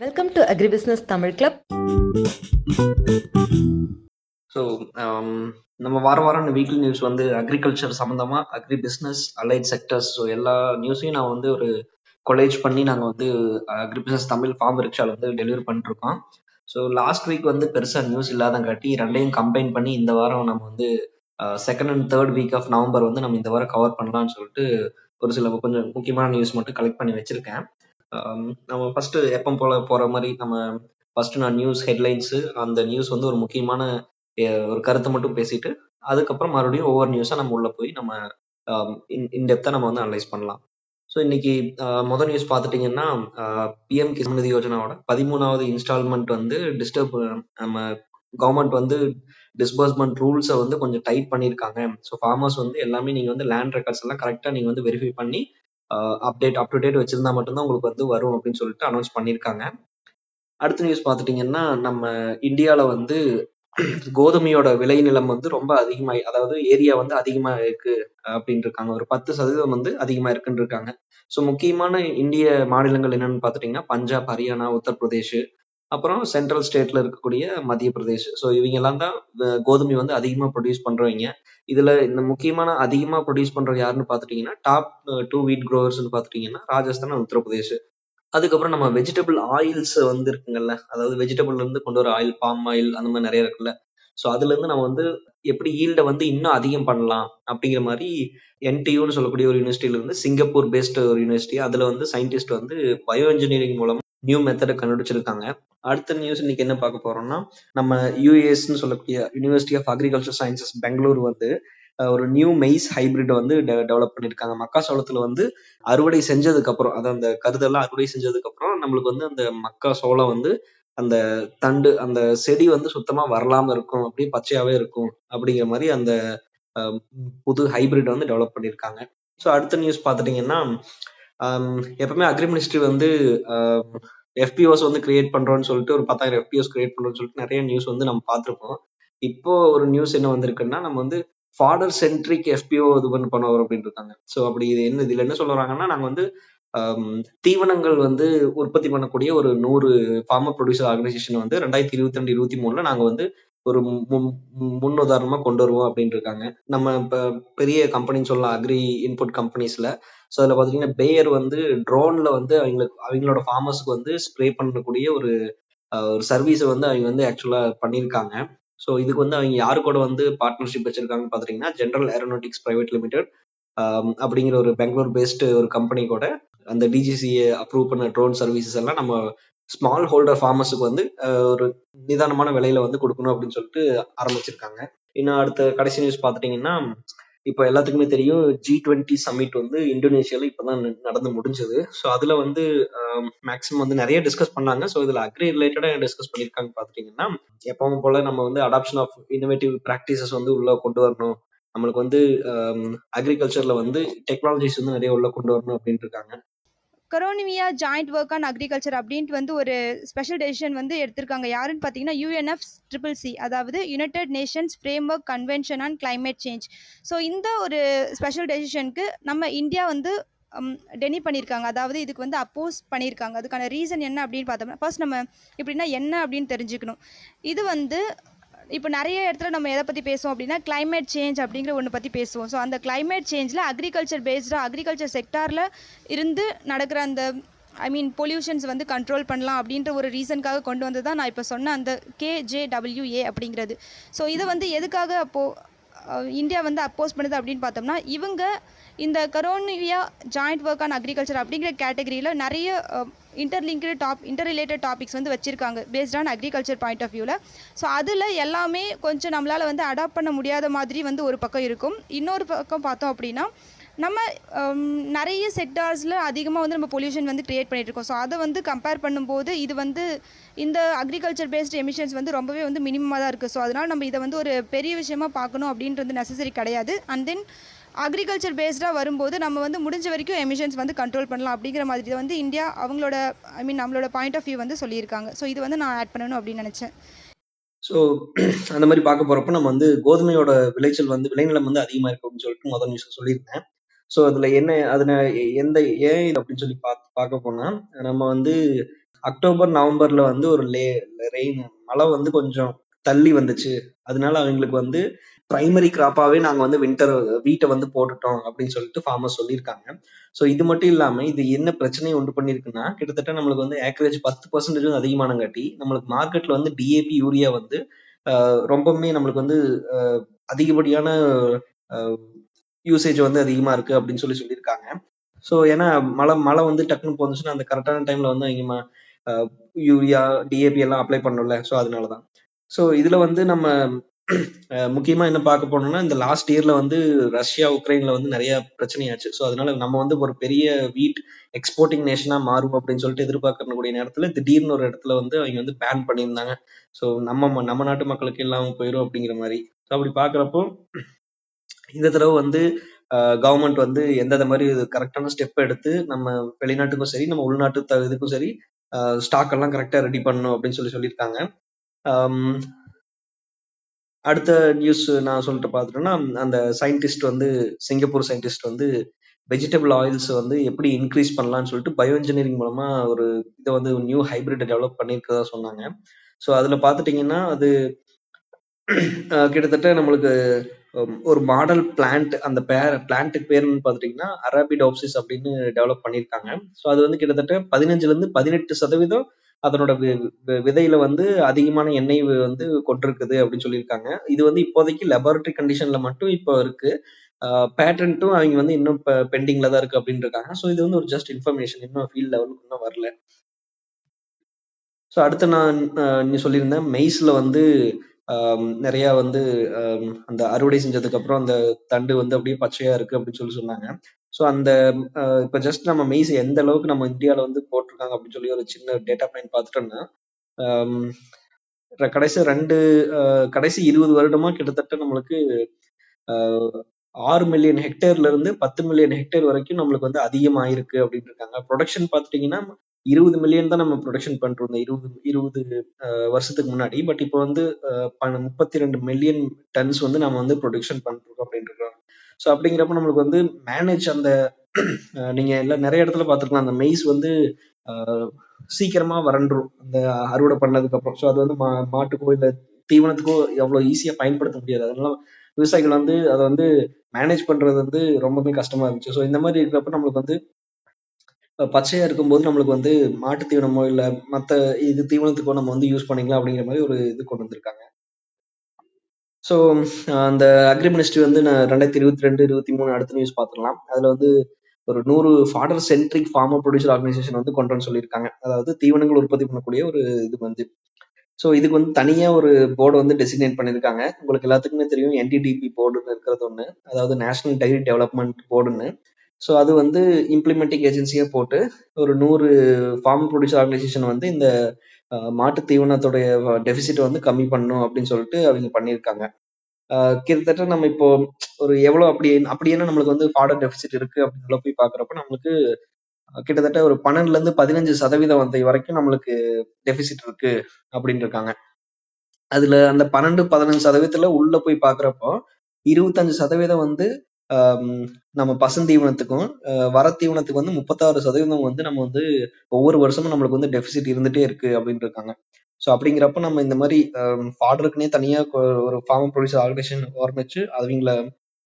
Welcome to agri Agribusiness Tamil club so நம்ம வார வாரம் வீக்லி நியூஸ் வந்து அக்ரிகல்ச்சர் சம்மந்தமாக agri business allied sectors so எல்லா நியூஸையும் நான் வந்து ஒரு கொலேஜ் பண்ணி நாங்கள் வந்து uh, agri business Tamil farm ரிக்ஷாவில் வந்து டெலிவரி பண்ணிட்டுருக்கோம் ஸோ லாஸ்ட் வீக் வந்து பெருசாக நியூஸ் இல்லாதங்காட்டி ரெண்டையும் கம்பைன் பண்ணி இந்த வாரம் நம்ம வந்து second and third week of November வந்து நம்ம இந்த வாரம் கவர் பண்ணலாம்னு சொல்லிட்டு ஒரு சில கொஞ்சம் முக்கியமான நியூஸ் மட்டும் கலெக்ட் பண்ணி வச்சிருக்கேன். நம்ம ஃபர்ஸ்ட் எப்போ போல போற மாதிரி நம்ம ஃபர்ஸ்ட் நான் நியூஸ் ஹெட்லைன்ஸ் அந்த நியூஸ் வந்து ஒரு முக்கியமான அஹ், ஒரு கருத்தை மட்டும் பேசிட்டு அதுக்கப்புறம் மறுபடியும் ஒவ்வொரு நியூஸா நம்ம உள்ள போய் நம்ம இன்டெப்தா நம்ம வந்து அனலைஸ் பண்ணலாம். ஸோ இன்னைக்கு முதல் நியூஸ் பார்த்துட்டீங்கன்னா பிஎம் கிசான் நிதி யோஜனாவோட பதிமூணாவது இன்ஸ்டால்மெண்ட் வந்து டிஸ்டர்ப் நம்ம கவர்மெண்ட் வந்து டிஸ்பர்ஸ்மெண்ட் ரூல்ஸை வந்து கொஞ்சம் டைட் பண்ணியிருக்காங்க ஸோ ஃபார்மர்ஸ் வந்து எல்லாமே நீங்கள் வந்து லேண்ட் ரெக்கார்ட்ஸ் எல்லாம் கரெக்டாக நீங்கள் வந்து வெரிஃபை பண்ணி அப்டேட் அப் டு டேட் வச்சிருந்தா மட்டும்தான் உங்களுக்கு வந்து வரும் அப்படின்னு சொல்லிட்டு அனௌன்ஸ் பண்ணியிருக்காங்க அடுத்த நியூஸ் பார்த்துட்டீங்கன்னா நம்ம இந்தியாவில் வந்து கோதுமையோட விளைநிலம் வந்து ரொம்ப அதிகமாகி அதாவது ஏரியா வந்து அதிகமாக இருக்கு அப்படின்னு இருக்காங்க ஒரு பத்து சதவீதம் வந்து அதிகமாக இருக்குன்னு இருக்காங்க ஸோ முக்கியமான இந்திய மாநிலங்கள் என்னன்னு பார்த்துட்டிங்கன்னா பஞ்சாப் ஹரியானா உத்தரப்பிரதேஷ் அப்புறம் சென்ட்ரல் ஸ்டேட்ல இருக்கக்கூடிய மத்திய பிரதேஷ். ஸோ இவங்க எல்லாம் தான் கோதுமை வந்து அதிகமாக ப்ரொடியூஸ் பண்றவங்க. இதுல இந்த முக்கியமான அதிகமாக ப்ரொடியூஸ் பண்றது யாருன்னு பார்த்துட்டீங்கன்னா டாப் டூ வீட் க்ரோவர்ஸ்னு பார்த்துட்டீங்கன்னா ராஜஸ்தான் உத்தரப்பிரதேஷ். அதுக்கப்புறம் நம்ம வெஜிடபிள் ஆயில்ஸ் வந்து இருக்குங்கல்ல அதாவது வெஜிடபிள்ல இருந்து கொண்டு வர ஆயில் பாம் ஆயில் அந்த மாதிரி நிறைய இருக்குல்ல. ஸோ அதுல இருந்து நம்ம வந்து எப்படி ஈல்டை வந்து இன்னும் அதிகம் பண்ணலாம் அப்படிங்கிற மாதிரி என்டியூன்னு சொல்லக்கூடிய ஒரு யூனிவர்சிட்டியில இருந்து சிங்கப்பூர் பேஸ்ட் ஒரு யூனிவர்சிட்டி அதுல வந்து சயின்டிஸ்ட் வந்து பயோ இன்ஜினியரிங் மூலமா நியூ மெத்தடை கண்டுபிடிச்சிருக்காங்க. அடுத்த நியூஸ் இன்னைக்கு என்ன பார்க்க போறோம்னா நம்ம யூஎஸ்ன்னு சொல்லக்கூடிய university of agriculture sciences Bangalore வந்து ஒரு நியூ மெய்ஸ் ஹைபிரிட் வந்து டெவலப் பண்ணியிருக்காங்க மக்காசோளத்துல வந்து அறுவடை செஞ்சதுக்கு அப்புறம் அது அந்த கருதெல்லாம் அறுவடை செஞ்சதுக்கு அப்புறம் நம்மளுக்கு வந்து அந்த மக்கா சோளம் வந்து அந்த தண்டு அந்த செடி வந்து சுத்தமா வரலாம இருக்கும் அப்படியே பச்சையாவே இருக்கும் அப்படிங்கிற மாதிரி அந்த புது ஹைபிரிட் வந்து டெவலப் பண்ணியிருக்காங்க ஸோ அடுத்த நியூஸ் பார்த்துட்டீங்கன்னா எப்பவுமே அக்ரி மினிஸ்ட்ரி வந்து எஃபிஓஸ் வந்து கிரியேட் பண்றோம்னு சொல்லிட்டு ஒரு பத்தாயிரம் எஃபிஓஸ் கிரியேட் பண்றோம்னு சொல்லிட்டு நிறைய நியூஸ் வந்து நம்ம பார்த்துருப்போம். இப்போ ஒரு நியூஸ் என்ன வந்திருக்குன்னா நம்ம வந்து ஃபாடர் சென்ட்ரிக் எஃபிஓ இது பண்ண பண்ண அப்படின்னு இருக்காங்க. ஸோ அப்படி இது என்ன இதுல என்ன சொல்ல வராங்கன்னா நாங்க வந்து தீவனங்கள் வந்து உற்பத்தி பண்ணக்கூடிய ஒரு நூறு ஃபார்மர் ப்ரொடியூசர் ஆர்கனைசேஷன் வந்து ரெண்டாயிரத்தி இருபத்தி ரெண்டு இருபத்தி மூணுல நாங்க வந்து ஒரு மு- முன் உதாரணமா கொண்டு வருவோம் அப்படின்னு இருக்காங்க நம்ம இப்போ பெரிய கம்பெனின்னு சொல்லலாம் அக்ரி இன்புட் கம்பெனிஸ்ல ஸோ அதில் பார்த்தீங்கன்னா பேயர் வந்து ட்ரோன்ல வந்து அவங்களுக்கு அவங்களோட ஃபார்மர்ஸ்க்கு வந்து ஸ்ப்ரே பண்ணக்கூடிய ஒரு அஹ், ஒரு சர்வீஸை வந்து அவங்க வந்து ஆக்சுவலா பண்ணியிருக்காங்க ஸோ இதுக்கு வந்து அவங்க யாரு கூட வந்து பார்ட்னர்ஷிப் வச்சிருக்காங்கன்னு பார்த்தீங்கன்னா ஜென்ரல் ஏரோநாட்டிக்ஸ் பிரைவேட் லிமிடெட் அப்படிங்கிற ஒரு பெங்களூர் பேஸ்டு ஒரு கம்பெனி கூட அந்த டிஜிசிஏ அப்ரூவ் பண்ண ட்ரோன் சர்வீசஸ் எல்லாம் நம்ம ஸ்மால் ஹோல்டர் ஃபார்மர்ஸுக்கு வந்து ஒரு நிதானமான விலையில வந்து கொடுக்கணும் அப்படின்னு சொல்லிட்டு ஆரம்பிச்சிருக்காங்க. இன்னும் அடுத்த கடைசி நியூஸ் பார்த்துட்டீங்கன்னா இப்போ எல்லாத்துக்குமே தெரியும் ஜி டுவெண்ட்டி சம்மிட் வந்து இந்தோனேஷியால இப்பதான் ந- நடந்து முடிஞ்சது. ஸோ அதுல வந்து மேக்ஸிமம் வந்து நிறைய டிஸ்கஸ் பண்ணாங்க. ஸோ இதுல அக்ரி ரிலேட்டடா டிஸ்கஸ் பண்ணியிருக்காங்க பார்த்துட்டீங்கன்னா எப்பவும் போல நம்ம வந்து அடாப்ஷன் ஆஃப் இன்னோவேட்டிவ் ப்ராக்டிசஸ் வந்து உள்ள கொண்டு வரணும். நம்மளுக்கு வந்து அக்ரிகல்ச்சர்ல வந்து டெக்னாலஜிஸ் வந்து நிறைய உள்ள கொண்டு வரணும் அப்படின்ட்டு இருக்காங்க. Koronivia joint work on agriculture அப்படின்ட்டு வந்து ஒரு ஸ்பெஷல் டெசிஷன் வந்து எடுத்திருக்காங்க. யாருன்னு பார்த்தீங்கன்னா யூஎன்எஃப் ட்ரிபிள் சி அதாவது United Nations framework convention on climate change so இந்த ஒரு ஸ்பெஷல் டெசிஷனுக்கு நம்ம இந்தியா வந்து டெனி பண்ணியிருக்காங்க. அதாவது இதுக்கு வந்து அப்போஸ் பண்ணியிருக்காங்க. அதுக்கான ரீசன் என்ன அப்படின்னு பார்த்தோம்னா ஃபர்ஸ்ட் நம்ம இப்படின்னா என்ன அப்படின்னு தெரிஞ்சுக்கணும். இது வந்து இப்போ நிறைய இடத்துல நம்ம எதை பற்றி பேசுவோம் அப்படின்னா கிளைமேட் சேஞ்ச் அப்படிங்கிற ஒன்று பற்றி பேசுவோம். ஸோ அந்த கிளைமேட் சேஞ்சில் அக்ரிகல்ச்சர் பேஸ்டாக அக்ரிகல்ச்சர் செக்டாரில் இருந்து நடக்கிற அந்த ஐ மீன் பொல்யூஷன்ஸ் வந்து கண்ட்ரோல் பண்ணலாம் அப்படின்ற ஒரு ரீசனுக்காக கொண்டு வந்து தான் நான் இப்போ சொன்ன அந்த கேஜேடபிள்யூஏ அப்படிங்கிறது. ஸோ இதை வந்து எதுக்காக அப்போது இந்தியா வந்து அப்போஸ் பண்ணுது அப்படின்னு பார்த்தோம்னா இவங்க இந்த Koronia joint work on agriculture அப்படிங்கிற கேட்டகரியில் நிறைய interlinked top inter related topics வந்து வச்சுருக்காங்க based on agriculture point of வியூவில் ஸோ அதில் எல்லாமே கொஞ்சம் நம்மளால் வந்து அடாப்ட் பண்ண முடியாத மாதிரி வந்து ஒரு பக்கம் இருக்கும். இன்னொரு பக்கம் பார்த்தோம் அப்படின்னா நம்ம நிறைய செக்டார்ஸில் அதிகமாக வந்து நம்ம பொல்யூஷன் வந்து க்ரியேட் பண்ணிட்டு இருக்கோம் ஸோ அதை வந்து கம்பேர் பண்ணும்போது இது வந்து இந்த அக்ரிகல்ச்சர் பேஸ்டு எமிஷன்ஸ் வந்து ரொம்பவே வந்து மினிமமாக தான் இருக்குது ஸோ அதனால் நம்ம இதை வந்து ஒரு பெரிய விஷயமா பார்க்கணும் அப்படின்றது நெசசரி கிடையாது. அண்ட் தென் அக்ரிகல்ச்சர் பேஸ்டாக வரும்போது நம்ம வந்து முடிஞ்ச வரைக்கும் எமிஷன்ஸ் வந்து கண்ட்ரோல் பண்ணலாம் அப்படிங்கிற மாதிரி வந்து இந்தியா அவங்களோட ஐ மீன் நம்மளோட பாயிண்ட் ஆஃப் வியூ வந்து சொல்லியிருக்காங்க. ஸோ இது வந்து நான் ஆட் பண்ணணும் அப்படின்னு நினச்சேன். ஸோ அந்த மாதிரி பார்க்க போகிறப்ப நம்ம வந்து கோதுமையோட விளைச்சல் வந்து விளைநிலம் வந்து அதிகமாக இருக்கு அப்படின்னு சொல்லிட்டு முதல் நியூஸ் சொல்லியிருந்தேன். ஸோ அதுல என்ன அதுல எந்த ஏன் இது அப்படின்னு சொல்லி பார்த்து பார்க்க போனா நம்ம வந்து அக்டோபர் நவம்பர்ல வந்து ஒரு லே ரெயின் மழை வந்து கொஞ்சம் தள்ளி வந்துச்சு. அதனால அவங்களுக்கு வந்து பிரைமரி கிராப்பாவே நாங்க வந்து வின்டர் வீட்டை வந்து போட்டுட்டோம் அப்படின்னு சொல்லிட்டு ஃபார்மர்ஸ் சொல்லியிருக்காங்க. ஸோ இது மட்டும் இல்லாம இது என்ன பிரச்சனையை உண்டு பண்ணிருக்குன்னா கிட்டத்தட்ட நம்மளுக்கு வந்து ஏக்கரேஜ் பத்து பர்சன்டேஜ் வந்து அதிகமானங்காட்டி நம்மளுக்கு மார்க்கெட்ல வந்து டிஏபி யூரியா வந்து ரொம்பவுமே நம்மளுக்கு வந்து அதிகப்படியான யூசேஜ் வந்து அதிகமா இருக்கு அப்படின்னு சொல்லி சொல்லியிருக்காங்க. ஸோ ஏன்னா மழை மழை வந்து டக்குன்னு போந்துச்சுன்னா அந்த கரெக்டான டைம்ல வந்து அதிகமா யூரியா டிஏபி எல்லாம் அப்ளை பண்ணல ஸோ அதனாலதான். ஸோ இதுல வந்து நம்ம முக்கியமாக முக்கியமா என்ன பார்க்க போனோம்னா இந்த லாஸ்ட் இயர்ல வந்து ரஷ்யா உக்ரைன்ல வந்து நிறைய பிரச்சனையாச்சு. ஸோ அதனால நம்ம வந்து ஒரு பெரிய வீட் எக்ஸ்போர்ட்டிங் நேஷனா மாறும் அப்படின்னு சொல்லிட்டு எதிர்பார்க்கக்கூடிய நேரத்துல திடீர்னு ஒரு இடத்துல வந்து அவங்க வந்து பேன் பண்ணியிருந்தாங்க. ஸோ நம்ம ம- நம்ம நாட்டு மக்களுக்கு இல்லாமல் போயிடும் அப்படிங்கிற மாதிரி. ஸோ அப்படி பாக்குறப்போ இந்த தடவை வந்து கவர்மெண்ட் வந்து எந்தெந்த மாதிரி கரெக்டான ஸ்டெப் எடுத்து நம்ம வெளிநாட்டுக்கும் சரி நம்ம உள்நாட்டு த- இதுக்கும் சரி ஸ்டாக் எல்லாம் கரெக்டாக ரெடி பண்ணணும் அப்படின்னு சொல்லி சொல்லியிருக்காங்க. அடுத்த நியூஸ் நான் சொல்லிட்டு பார்த்துட்டோம்னா அந்த சயின்டிஸ்ட் வந்து சிங்கப்பூர் சயின்டிஸ்ட் வந்து வெஜிடபிள் ஆயில்ஸ் வந்து எப்படி இன்க்ரீஸ் பண்ணலாம்னு சொல்லிட்டு பயோ இன்ஜினியரிங் மூலமா ஒரு இதை வந்து நியூ ஹைபிரிட் டெவலப் பண்ணியிருக்கதா சொன்னாங்க. ஸோ அதுல பார்த்துட்டிங்கன்னா அது கிட்டத்தட்ட நம்மளுக்கு ஒரு மாடல் பிளான்ட் அந்த பேர் பிளான்ட்டுக்கு பேருன்னு பார்த்துட்டீங்கன்னா அரபிடோப்சிஸ் அப்படின்னு டெவலப் பண்ணியிருக்காங்க. ஸோ அது வந்து கிட்டத்தட்ட பதினஞ்சுலேருந்து பதினெட்டு சதவீதம் அதனோட வி- வி- விதையில வந்து அதிகமான எண்ணெய் வந்து கொண்டிருக்குது அப்படின்னு சொல்லியிருக்காங்க. இது வந்து இப்போதைக்கு லெபார்டரி கண்டிஷன்ல மட்டும் இப்போ இருக்கு. பேட்டன்ட்டும் அவங்க வந்து இன்னும் இப்போ பெண்டிங்ல தான் இருக்கு அப்படின்னு இருக்காங்க. ஸோ இது வந்து ஒரு ஜஸ்ட் இன்ஃபர்மேஷன் இன்னும் ஃபீல்ட் லெவலுக்கு இன்னும் வரல. ஸோ அடுத்து நான் நீ சொல்லியிருந்தேன் மெய்ஸ்ல வந்து நிறைய வந்து அந்த அறுவடை செஞ்சதுக்கு அப்புறம் அந்த தண்டு வந்து அப்படியே பச்சையா இருக்கு அப்படின்னு சொல்லி சொன்னாங்க. ஸோ அந்த இப்போ இப்ப ஜஸ்ட் நம்ம மெய்ஸ் எந்த அளவுக்கு நம்ம இந்தியால வந்து போட்டிருக்காங்க அப்படின்னு சொல்லி ஒரு சின்ன டேட்டா பாயிண்ட் பார்த்துட்டோம்னா கடைசி ரெண்டு கடைசி இருபது வருடமா கிட்டத்தட்ட நம்மளுக்கு ஆறு மில்லியன் ஹெக்டேர்ல இருந்து பத்து மில்லியன் ஹெக்டேர் வரைக்கும் நம்மளுக்கு வந்து அதிகமாயிருக்கு அப்படின்னு இருக்காங்க. ப்ரொடக்ஷன் பார்த்துட்டீங்கன்னா இருபது மில்லியன் தான் நம்ம ப்ரொடக்ஷன் பண்ணிருந்தோம் இருபது இருபது வருஷத்துக்கு முன்னாடி. பட் இப்போ வந்து முப்பத்தி ரெண்டு மில்லியன் டன்ஸ் வந்து நம்ம வந்து ப்ரொடக்ஷன் பண்ணிருக்கோம் அப்படின்ட்டு ஸோ அப்படிங்கிறப்ப நம்மளுக்கு வந்து மேனேஜ் அந்த நீங்க எல்லாம் நிறைய இடத்துல பார்த்துருக்கலாம். அந்த மெய்ஸ் வந்து சீக்கிரமா வறண்டுரும். அந்த அறுவடை பண்ணதுக்கு அப்புறம். ஸோ அது வந்து மா மாட்டுக்கோ இல்லை தீவனத்துக்கோ எவ்வளோ ஈஸியாக பயன்படுத்த முடியாது. அதனால விவசாயிகள் வந்து அதை வந்து மேனேஜ் பண்றது வந்து ரொம்பவே கஷ்டமா இருந்துச்சு. ஸோ இந்த மாதிரி இருக்கிறப்ப நம்மளுக்கு வந்து பச்சையா இருக்கும்போது நம்மளுக்கு வந்து மாட்டு தீவனமோ இல்ல மத்த இது தீவனத்துக்கோ நம்ம வந்து யூஸ் பண்ணிக்கலாம் அப்படிங்கிற மாதிரி ஒரு இது கொண்டு வந்திருக்காங்க. ஸோ அந்த அக்ரி மினிஸ்ட்ரி வந்து நான் ரெண்டாயிரத்தி இருபத்தி ரெண்டு இருபத்தி மூணு அடுத்த நியூஸ் பார்த்துடலாம். அதுல வந்து ஒரு நூறு fodder centric farmer producer organisation வந்து கொண்டு வந்து சொல்லியிருக்காங்க. அதாவது தீவனங்கள் உற்பத்தி பண்ணக்கூடிய ஒரு இது வந்து. ஸோ இதுக்கு வந்து தனியாக ஒரு போர்டு வந்து டெசிக்னேட் பண்ணியிருக்காங்க. உங்களுக்கு எல்லாத்துக்குமே தெரியும் என்டிடிபி போர்டுன்னு இருக்கிறது ஒன்று அதாவது நேஷனல் டைரி டெவலப்மெண்ட் போர்டுன்னு ஸோ அது வந்து இம்ப்ளிமெண்டிங் ஏஜென்சியாக போட்டு ஒரு நூறு ஃபார்ம் ப்ரொடியூசர் ஆர்கனைசேஷன் வந்து இந்த மாட்டு தீவனத்தோடைய டெபிசிட் வந்து கம்மி பண்ணும் அப்படின்னு சொல்லிட்டு அவங்க பண்ணியிருக்காங்க. கிட்டத்தட்ட நம்ம இப்போ ஒரு எவ்வளோ அப்படி அப்படி என்ன நம்மளுக்கு வந்து ஃபாடர் டெபிசிட் இருக்கு அப்படின்னு போய் பார்க்குறப்ப நம்மளுக்கு கிட்டத்தட்ட ஒரு பன்னெண்டுலேருந்து பதினஞ்சு சதவீதம் வந்த வரைக்கும் நம்மளுக்கு டெபிசிட் இருக்கு அப்படின்னு இருக்காங்க. அதுல அந்த பன்னெண்டு பதினஞ்சு சதவீதத்துல உள்ள போய் பார்க்குறப்போ இருபத்தஞ்சு சதவீதம் வந்து நம்ம பசுந்தீவனத்துக்கும் ஆஹ் வர தீவனத்துக்கு வந்து முப்பத்தாறு சதவீதம் வந்து நம்ம வந்து ஒவ்வொரு வருஷமும் நம்மளுக்கு வந்து டெபிசிட் இருந்துட்டே இருக்கு அப்படின்னு இருக்காங்க. ஸோ அப்படிங்கிறப்ப நம்ம இந்த மாதிரி ஃபாடருக்குனே தனியாக ஒரு ஃபார்ம் ப்ரொடியூசர் ஆர்கனைசேஷன் ஆரம்பிச்சு அவங்கள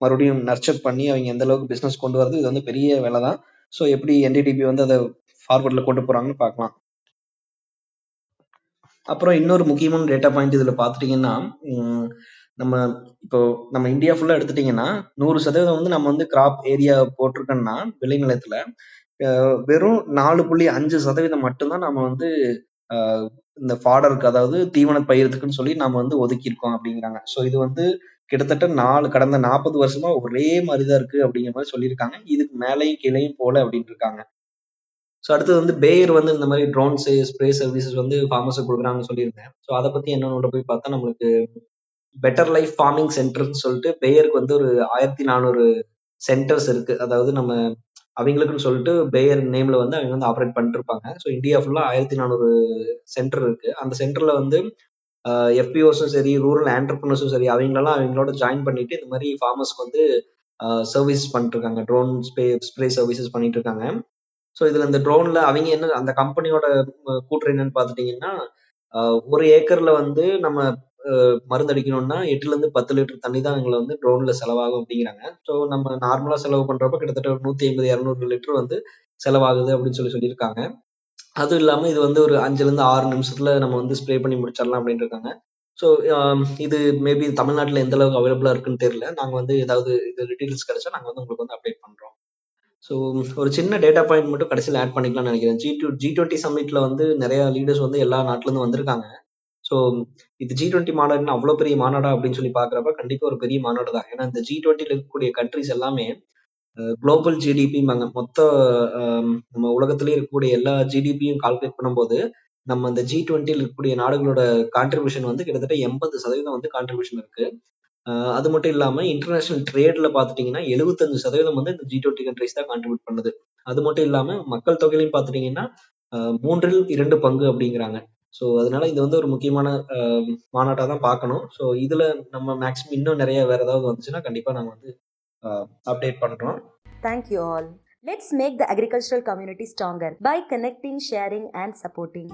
மறுபடியும் நர்ச்சர் பண்ணி அவங்க எந்த அளவுக்கு பிஸ்னஸ் கொண்டு வரது இது வந்து பெரிய வேலை தான் ஸோ எப்படி என்டிடிபி வந்து அதை ஃபார்வர்டில் கொண்டு போகிறாங்கன்னு பார்க்கலாம். அப்புறம் இன்னொரு முக்கியமான டேட்டா பாயிண்ட் இதில் பார்த்துட்டிங்கன்னா நம்ம இப்போ நம்ம இந்தியா ஃபுல்லா எடுத்துட்டீங்கன்னா நூறு சதவீதம் வந்து நம்ம வந்து கிராப் ஏரியா போட்டிருக்கோம்னா விளைநிலத்துல அஹ் வெறும் நாலு புள்ளி அஞ்சு சதவீதம் மட்டும்தான் நம்ம வந்து இந்த ஃபாடருக்கு அதாவது தீவன பயிர்த்துக்குன்னு சொல்லி நம்ம வந்து ஒதுக்கியிருக்கோம் அப்படிங்கிறாங்க. ஸோ இது வந்து கிட்டத்தட்ட நாலு கடந்த நாற்பது வருஷமா ஒரே மாதிரி தான் இருக்கு அப்படிங்கிற மாதிரி சொல்லியிருக்காங்க. இதுக்கு மேலேயும் கீழேயும் போல அப்படின்னு இருக்காங்க ஸோ அடுத்தது வந்து பேயர் வந்து இந்த மாதிரி ட்ரோன்ஸ் ஸ்ப்ரே சர்வீசஸ் வந்து ஃபார்மர்ஸுக்கு கொடுக்குறாங்கன்னு சொல்லியிருந்தேன். ஸோ அதை பத்தி என்னன்னு போய் பார்த்தா நம்மளுக்கு பெட்டர் லைஃப் ஃபார்மிங் சென்டர்னு சொல்லிட்டு பேயருக்கு வந்து ஒரு ஆயிரத்தி நானூறு சென்டர்ஸ் இருக்கு. அதாவது நம்ம அவங்களுக்குன்னு சொல்லிட்டு பேயர் நேம்ல வந்து அவங்க வந்து ஆப்ரேட் பண்ணிட்டு இருப்பாங்க ஸோ இந்தியா ஃபுல்லா ஆயிரத்தி நானூறு சென்டர் இருக்கு. அந்த சென்டர்ல வந்து எஃபிஓஸும் சரி ரூரல் ஆண்டர்பிரினர்ஸும் சரி அவங்களெல்லாம் அவங்களோட ஜாயின் பண்ணிட்டு இந்த மாதிரி ஃபார்மர்ஸ்க்கு வந்து சர்வீஸ் பண்ணிட்டு இருக்காங்க ட்ரோன் ஸ்ப்ரே ஸ்ப்ரே சர்வீசஸ் பண்ணிட்டு இருக்காங்க ஸோ இதுல இந்த ட்ரோன்ல அவங்க என்ன அந்த கம்பெனியோட கூற்று என்னன்னு பார்த்துட்டீங்கன்னா ஒரு ஏக்கர்ல வந்து நம்ம மருந்து அடிக்கணும்னா எட்டுல இருந்து பத்து லிட்டர் தண்ணி தான் எங்களை வந்து ட்ரோன்ல செலவாகும் அப்படிங்கிறாங்க. ஸோ நம்ம நார்மலா செலவு பண்றப்ப கிட்டத்தட்ட நூத்தி ஐம்பது இரநூறு லிட்டர் வந்து செலவாகுது அப்படின்னு சொல்லி சொல்லியிருக்காங்க. அதுவும் இல்லாம இது வந்து ஒரு அஞ்சுல இருந்து ஆறு நிமிஷத்துல நம்ம வந்து ஸ்ப்ரே பண்ணி முடிச்சிடலாம் அப்படின்னு இருக்காங்க. ஸோ இது மேபி தமிழ்நாட்டில் எந்த அளவுக்கு அவைலபிளா இருக்குன்னு தெரியல. நாங்க வந்து ஏதாவது இது டீட்டெயில்ஸ் கிடைச்சா நாங்க வந்து உங்களுக்கு வந்து அப்டேட் பண்றோம். ஸோ ஒரு சின்ன டேட்டா பாயிண்ட் மட்டும் கடைசியில் ஆட் பண்ணிக்கலாம்னு நினைக்கிறேன். ஜி டூ ஜி டுவெண்ட்டி சம்மிட்டில் வந்து நிறைய லீடர்ஸ் வந்து எல்லா நாட்டிலேருந்து வந்திருக்காங்க. ஸோ இது ஜி டுவெண்ட்டி மாநாடுன்னு அவ்வளோ பெரிய மாநாடா அப்படின்னு சொல்லி பார்க்குறப்ப கண்டிப்பாக ஒரு பெரிய மாநாடு தான் ஏன்னா இந்த ஜி டுவெண்ட்டியில் இருக்கக்கூடிய கண்ட்ரிஸ் எல்லாமே குளோபல் ஜிடிபிம்பாங்க மொத்த நம்ம உலகத்திலேயே இருக்கக்கூடிய எல்லா ஜிடிபியும் கால்குலேட் பண்ணும்போது நம்ம இந்த ஜி டுவெண்ட்டியில் இருக்கக்கூடிய நாடுகளோட கான்ட்ரிபியூஷன் வந்து கிட்டத்தட்ட எண்பது சதவீதம் வந்து கான்ட்ரிபியூஷன் இருக்கு. அது மட்டும் இல்லாமல் இன்டர்நேஷனல் ட்ரேட்ல பார்த்துட்டீங்கன்னா எழுபத்தஞ்சு சதவீதம் வந்து இந்த ஜி டுவெண்ட்டி கண்ட்ரிஸ் தான் கான்ட்ரிபியூட் பண்ணுது. அது மட்டும் இல்லாமல் மக்கள் தொகையிலையும் பார்த்துட்டீங்கன்னா மூன்றில் இரண்டு பங்கு அப்படிங்கிறாங்க. ஸோ அதனால இது வந்து ஒரு முக்கியமான மாநாட்டாக தான் பார்க்கணும் ஸோ இதில் நம்ம மேக்ஸிமம் இன்னும் நிறைய வேறு ஏதாவது வந்துச்சுன்னா கண்டிப்பாக நாங்கள் வந்து அப்டேட் பண்ணுறோம் thank you all Let's make the agricultural community stronger by connecting sharing and supporting